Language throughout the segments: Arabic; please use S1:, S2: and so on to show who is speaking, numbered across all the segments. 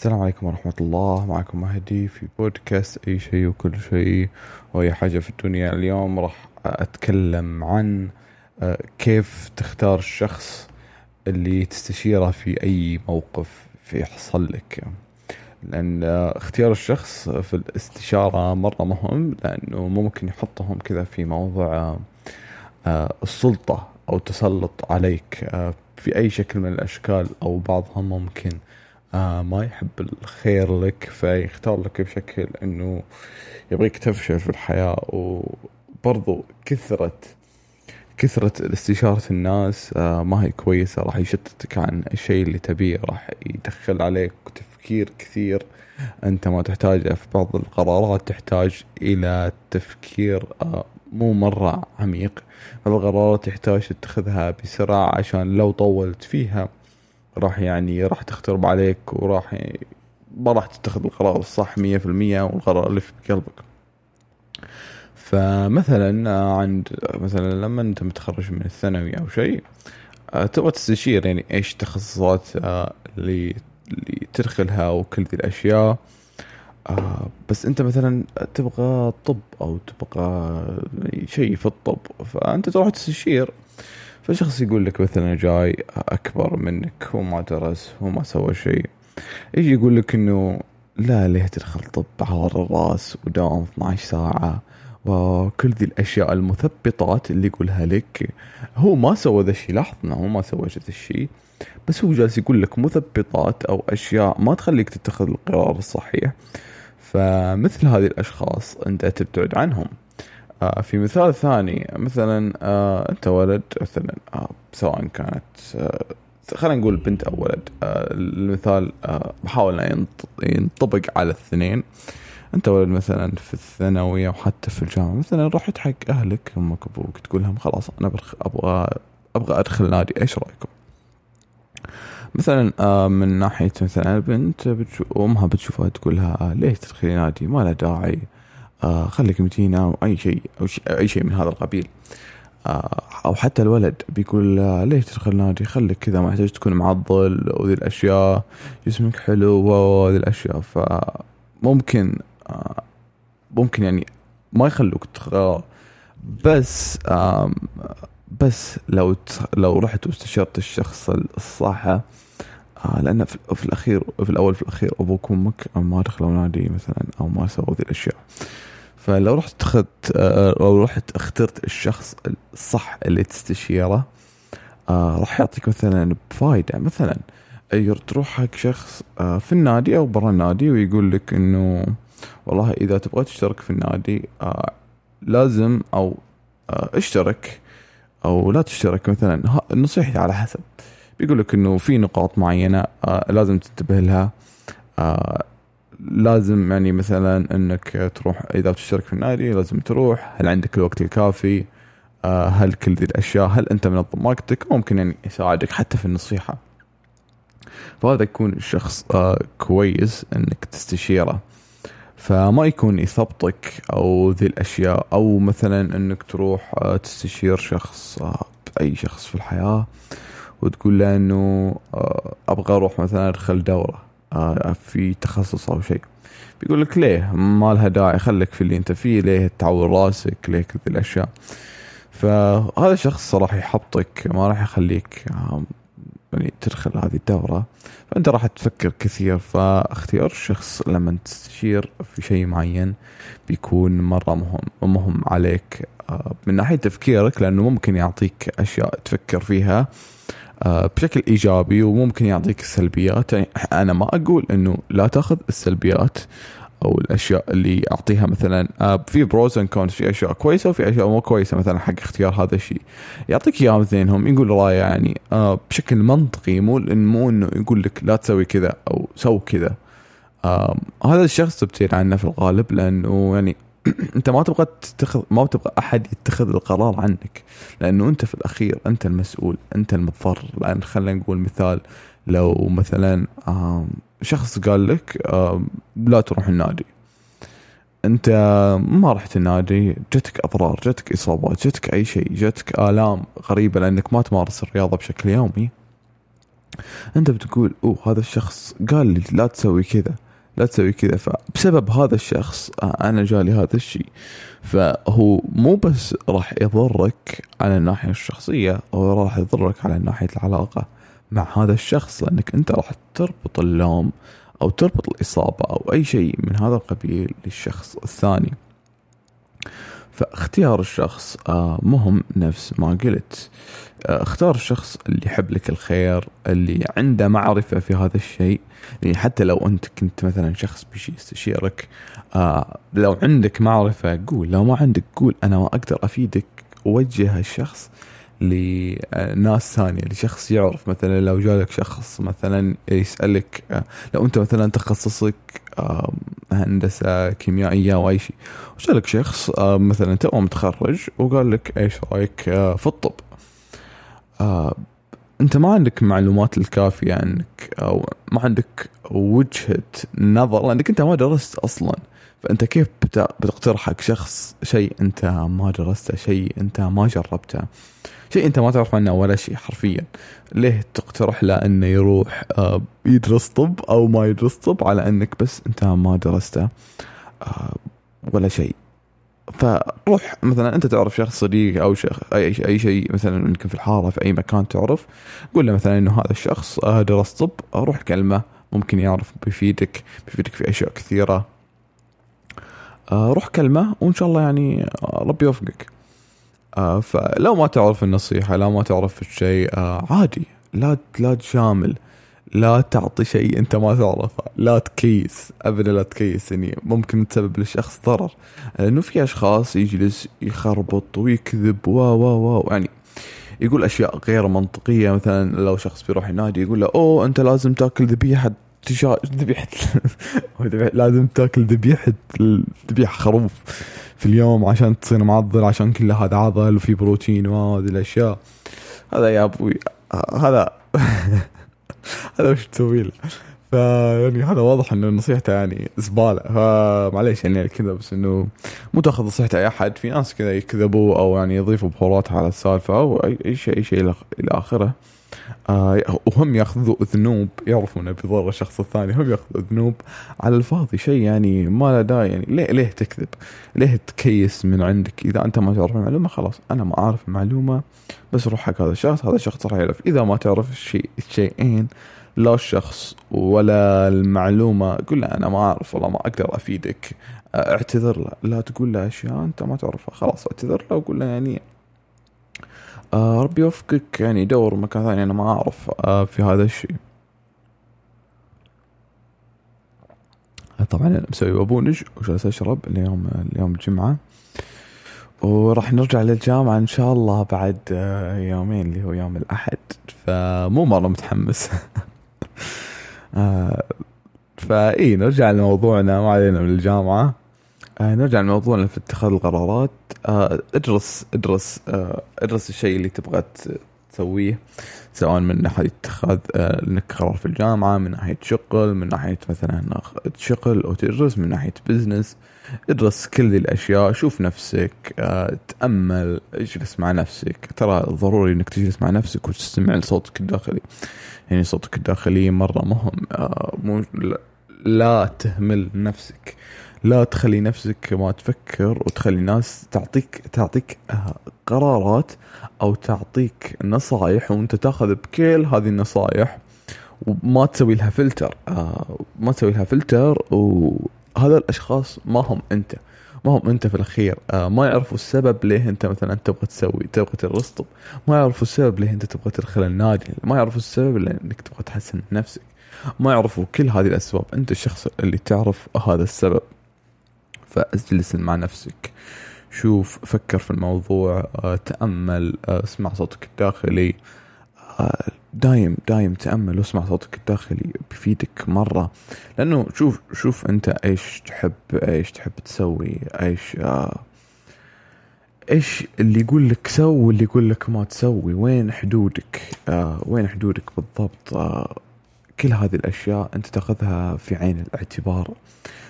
S1: السلام عليكم ورحمة الله. معكم مهدي في بودكاست أي شيء وكل شيء. وأي حاجة في الدنيا اليوم راح أتكلم عن آه، كيف تختار الشخص اللي تستشيره في أي موقف في يحصل لك. لأن آه، اختيار الشخص في الاستشارة مرة مهم لأنه ممكن يحطهم كذا في موضع آه، السلطة أو تسلط عليك في أي شكل من الأشكال أو بعضهم ممكن آه ما يحب الخير لك فيختار لك بشكل إنه يبغيك تفشل في الحياة. وبرضو كثرة كثرة استشارة الناس آه ما هي كويسة راح يشتتك عن الشيء اللي تبيه راح يدخل عليك تفكير كثير. أنت ما تحتاجه في بعض القرارات تحتاج إلى تفكير آه مو مرة عميق. القرارات تحتاج تتخذها بسرعة عشان لو طولت فيها راح يعني راح تخترب عليك وراح ما راح تتخذ القرار الصح مية في المية والقرار اللي في قلبك. فمثلا عند مثلا لما أنت متخرج من الثانوي أو شيء تبغى تستشير يعني إيش التخصصات اللي اللي تدخلها وكل ذي الأشياء. بس أنت مثلا تبغى طب أو تبغى شيء في الطب فأنت تروح تستشير. فشخص يقول لك مثلا جاي أكبر منك هو ما درس هو ما سوى شيء. يجي يقول لك إنه لا ليه تدخل طب عور الرأس ودوام 12 ساعة؟ وكل ذي الأشياء المثبطات اللي يقولها لك. هو ما سوى ذا الشيء لاحظنا هو ما سوى ذا الشيء. بس هو جالس يقول لك مثبطات أو أشياء ما تخليك تتخذ القرار الصحيح. فمثل هذه الأشخاص أنت تبتعد عنهم. آه في مثال ثاني مثلا آه أنت ولد مثلا آه سواء كانت آه خلينا نقول بنت أو ولد آه المثال آه بحاول ينطبق على الاثنين. أنت ولد مثلا في الثانوية وحتى في الجامعة مثلا رحت حق أهلك أمك أبوك تقول لهم خلاص أنا أبغى أبغى أدخل نادي إيش رأيكم؟ مثلا آه من ناحية مثلا البنت أمها بتشوفها تقول لها ليش تدخلي نادي؟ ما له داعي. آه خليك متينة أو أي شيء شيء أي شيء من هذا القبيل. آه أو حتى الولد بيقول آه ليش تدخل نادي؟ خليك كذا ما يحتاج تكون معضل وذي الأشياء جسمك حلو وذي الأشياء. فممكن آه ممكن يعني ما يخلوك تختار بس آه بس لو لو رحت واستشرت الشخص الصح آه لأن في الأخير في الأول في الأخير أبوك وامك ما دخلوا نادي مثلا أو ما سووا ذي الأشياء. فلو رحت اخذت آه، لو رحت اخترت الشخص الصح اللي تستشيره آه راح يعطيك مثلا بفايدة. مثلا تروح حق شخص آه في النادي أو برا النادي ويقول لك إنه والله إذا تبغى تشترك في النادي آه لازم أو آه اشترك أو لا تشترك. مثلا نصيحتي على حسب. بيقول لك إنه في نقاط معينة آه لازم تنتبه لها. آه لازم يعني مثلا إنك تروح إذا تشترك في النادي لازم تروح. هل عندك الوقت الكافي؟ آه هل كل ذي الأشياء؟ هل أنت منظم وقتك ممكن يعني يساعدك حتى في النصيحة. فهذا يكون آه كويس إنك تستشيره. فما يكون يثبطك أو ذي الأشياء أو مثلا إنك تروح تستشير شخص اي شخص في الحياة. وتقول له إنه آه أبغى أروح مثلا أدخل دورة آه، في تخصص أو شيء. بيقول لك ليه؟ ما لها داعي خليك في اللي أنت فيه ليه تعور راسك ليه كذي الأشياء. فهذا الشخص راح يحبطك ما راح يخليك يعني تدخل هذه الدورة. فأنت راح تفكر كثير فاختيار الشخص لما تستشير في شيء معين بيكون مرة مهم مهم عليك آه، من ناحية تفكيرك لأنه ممكن يعطيك أشياء تفكر فيها. بشكل إيجابي وممكن يعطيك السلبيات. يعني أنا ما أقول إنه لا تأخذ السلبيات أو الأشياء اللي أعطيها مثلا آه، في pros and cons في أشياء كويسة وفي أشياء مو كويسة مثلا حق اختيار هذا الشيء. يعطيك اياهم اثنينهم يقول رأيه يعني آه، بشكل منطقي مو مو إنه يقول لك لا تسوي كذا أو سو كذا. هذا الشخص تبتعد عنه في الغالب لأنه يعني انت ما تبغى تتخذ ما تبغى أحد يتخذ القرار عنك لأنه أنت في الأخير أنت المسؤول أنت المضطر. لأن خلينا نقول مثال لو مثلا شخص قال لك لا تروح النادي. أنت ما رحت النادي جتك أضرار جتك إصابات جتك أي شيء جتك آلام غريبة لأنك ما تمارس الرياضة بشكل يومي. أنت بتقول أوه هذا الشخص قال لي لا تسوي كذا. لا تسوي كذا. فبسبب هذا الشخص آه، أنا جالي هذا الشيء. فهو مو بس راح يضرك على الناحية الشخصية هو راح يضرك على ناحية العلاقة مع هذا الشخص لأنك أنت راح تربط اللوم أو تربط الإصابة أو أي شيء من هذا القبيل للشخص الثاني. فاختيار الشخص آه، مهم نفس ما قلت. آه، اختار الشخص اللي يحب لك الخير اللي عنده معرفة في هذا الشيء. يعني حتى لو أنت كنت مثلا شخص بيجي يستشيرك آه، لو عندك معرفة قول لو ما عندك قول أنا ما أقدر أفيدك وجه الشخص لناس ثانية لشخص يعرف. مثلا لو جالك شخص مثلا يسألك لو أنت مثلا تخصصك هندسة كيميائية أو أي شيء وجالك شخص مثلا تو متخرج وقال لك إيش رأيك في الطب؟ أنت ما عندك معلومات الكافية عنك أو ما عندك وجهة نظر لأنك أنت ما درست أصلا. فأنت كيف بتقترح حق شخص شيء أنت ما درسته شيء أنت ما جربته؟ شيء أنت ما تعرف عنه ولا شيء حرفيا. ليه تقترح له إنه يروح آه، يدرس طب أو ما يدرس طب على إنك بس أنت ما درسته آه، ولا شيء؟ فروح مثلا أنت تعرف شخص صديق أو شخص أي أي شيء مثلا يمكن في الحارة في أي مكان تعرف قول له مثلا إنه هذا الشخص آه، درس طب روح كلمه ممكن يعرف بيفيدك بيفيدك في أشياء كثيرة. روح كلمه وإن شاء الله يعني ربي يوفقك. آه فلو ما تعرف النصيحة لا ما تعرف الشيء آه عادي لا لا تجامل لا تعطي شيء انت ما تعرفه. لا تكيس ابدا لا تكيس يعني ممكن تسبب للشخص ضرر. لأنه في أشخاص يجلس يخربط ويكذب. و و و يعني يقول أشياء غير منطقية. مثلا لو شخص بيروح النادي يقول له أوه أنت لازم تأكل ذبيحة ذبيحة. لازم تأكل ذبيحة ذبيحة خروف في اليوم عشان تصير معضل عشان كل هذا عضل وفي بروتين وهذه الأشياء. هذا يا أبوي. هذا هذا وش تسوي له فيعني هذا واضح إنه نصيحته يعني زبالة. فمعليش يعني كذا بس إنه مو تأخذ نصيحه أي أحد. في ناس كذا يكذبوا أو يعني يضيفوا بهارات على السالفة أو اي شيء أي شيء إلى آخره. وهم ياخذوا ذنوب يعرفون بيضر الشخص الثاني هم ياخذوا ذنوب على الفاضي شيء يعني ما له داعي يعني ليه ليه تكذب؟ ليه تكيس من عندك؟ إذا أنت ما تعرف المعلومة خلاص أنا ما أعرف المعلومة بس روح حق هذا الشخص هذا الشخص راح يعرف إذا ما تعرف الشيء الشيئين لا الشخص ولا المعلومة قل له أنا ما أعرف والله ما أقدر أفيدك اعتذر له لا تقول له أشياء أنت ما تعرفها خلاص اعتذر له وقول له يعني آه ربي يوفقك. يعني دور مكان ثاني أنا ما أعرف آه في هذا الشيء. آه، طبعا أنا مسوي بابونج وجالس أشرب اليوم اليوم الجمعه وراح نرجع للجامعة إن شاء الله بعد آه، يومين اللي هو يوم الأحد. فمو مرة متحمس. آه، فإي نرجع لموضوعنا ما علينا من الجامعة. آه نرجع لموضوعنا في اتخاذ القرارات. آه ادرس ادرس آه ادرس الشيء اللي تبغى تسويه سواء من ناحية اتخاذ آه انك قرار في الجامعة من ناحية شغل من ناحية مثلا شغل أو تدرس من ناحية بزنس ادرس كل ذي الأشياء شوف نفسك آه تأمل اجلس مع نفسك. ترى ضروري إنك تجلس مع نفسك وتستمع لصوتك الداخلي. يعني صوتك الداخلي مرة مهم آه مو لا تهمل نفسك. لا تخلي نفسك ما تفكر وتخلي ناس تعطيك تعطيك قرارات أو تعطيك نصائح وأنت تأخذ بكل هذه النصائح وما تسوي لها فلتر. آه، ما تسوي لها فلتر وهذا الأشخاص ما هم أنت. ما هم أنت في الأخير. آه ما يعرفوا السبب ليه أنت مثلا تبغى تسوي تبغى تدرس طب ما يعرفوا السبب ليه أنت تبغى تدخل النادي. ما يعرفوا السبب أنك تبغى تحسن من نفسك. ما يعرفوا كل هذه الأسباب. أنت الشخص اللي تعرف هذا السبب. فأجلس مع نفسك. شوف فكر في الموضوع آه، تأمل آه، اسمع صوتك الداخلي. آه، دايم دايم تأمل واسمع صوتك الداخلي بيفيدك مرة. لأنه شوف شوف أنت إيش تحب إيش تحب تسوي إيش إيش اللي يقول لك سوي واللي يقول لك ما تسوي. وين حدودك؟ وين حدودك بالضبط؟ كل هذه الأشياء أنت تأخذها في عين الاعتبار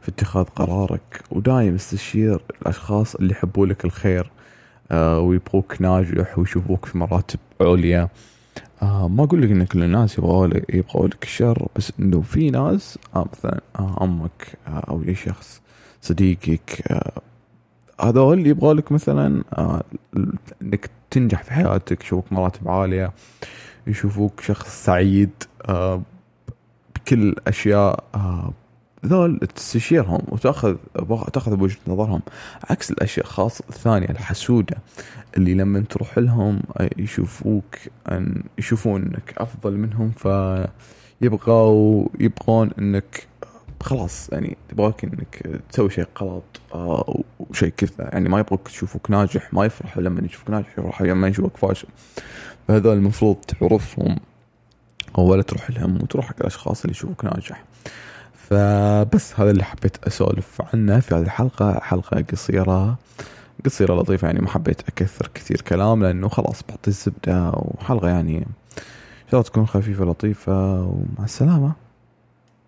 S1: في اتخاذ قرارك. ودايم استشير الأشخاص اللي يحبوا لك الخير آه ويبغوك ناجح ويشوفوك في مراتب عليا. آه ما أقول لك ان كل الناس يبغوا لك يبغوا لك الشر بس إنه في ناس آه مثلا آه أو أي شخص صديقك هذول يبغوا لك مثلا إنك تنجح في حياتك يشوفوك مراتب عالية يشوفوك شخص سعيد آه بكل أشياء آه ذول تستشيرهم وتاخذ تأخذ بوجهة نظرهم. عكس الأشياء خاص الثانية الحسودة اللي لما تروح لهم يشوفوك أن يشوفون إنك أفضل منهم فيبغوا يبغون إنك خلاص يعني تبغاك إنك تسوي شيء غلط أو شيء كذا. يعني ما يبغوك تشوفك ناجح ما يفرحوا لما يشوفك ناجح يفرحوا لما يشوفك فاشل. فهذول المفروض تعرفهم ولا تروح لهم وتروح حق الأشخاص اللي يشوفوك ناجح. فبس هذا اللي حبيت أسولف عنه في هذه الحلقة. حلقة قصيرة قصيرة لطيفة يعني ما حبيت أكثر كثير كلام لأنه خلاص بعطي الزبدة وحلقة يعني إن شاء الله تكون خفيفة لطيفة ومع السلامة.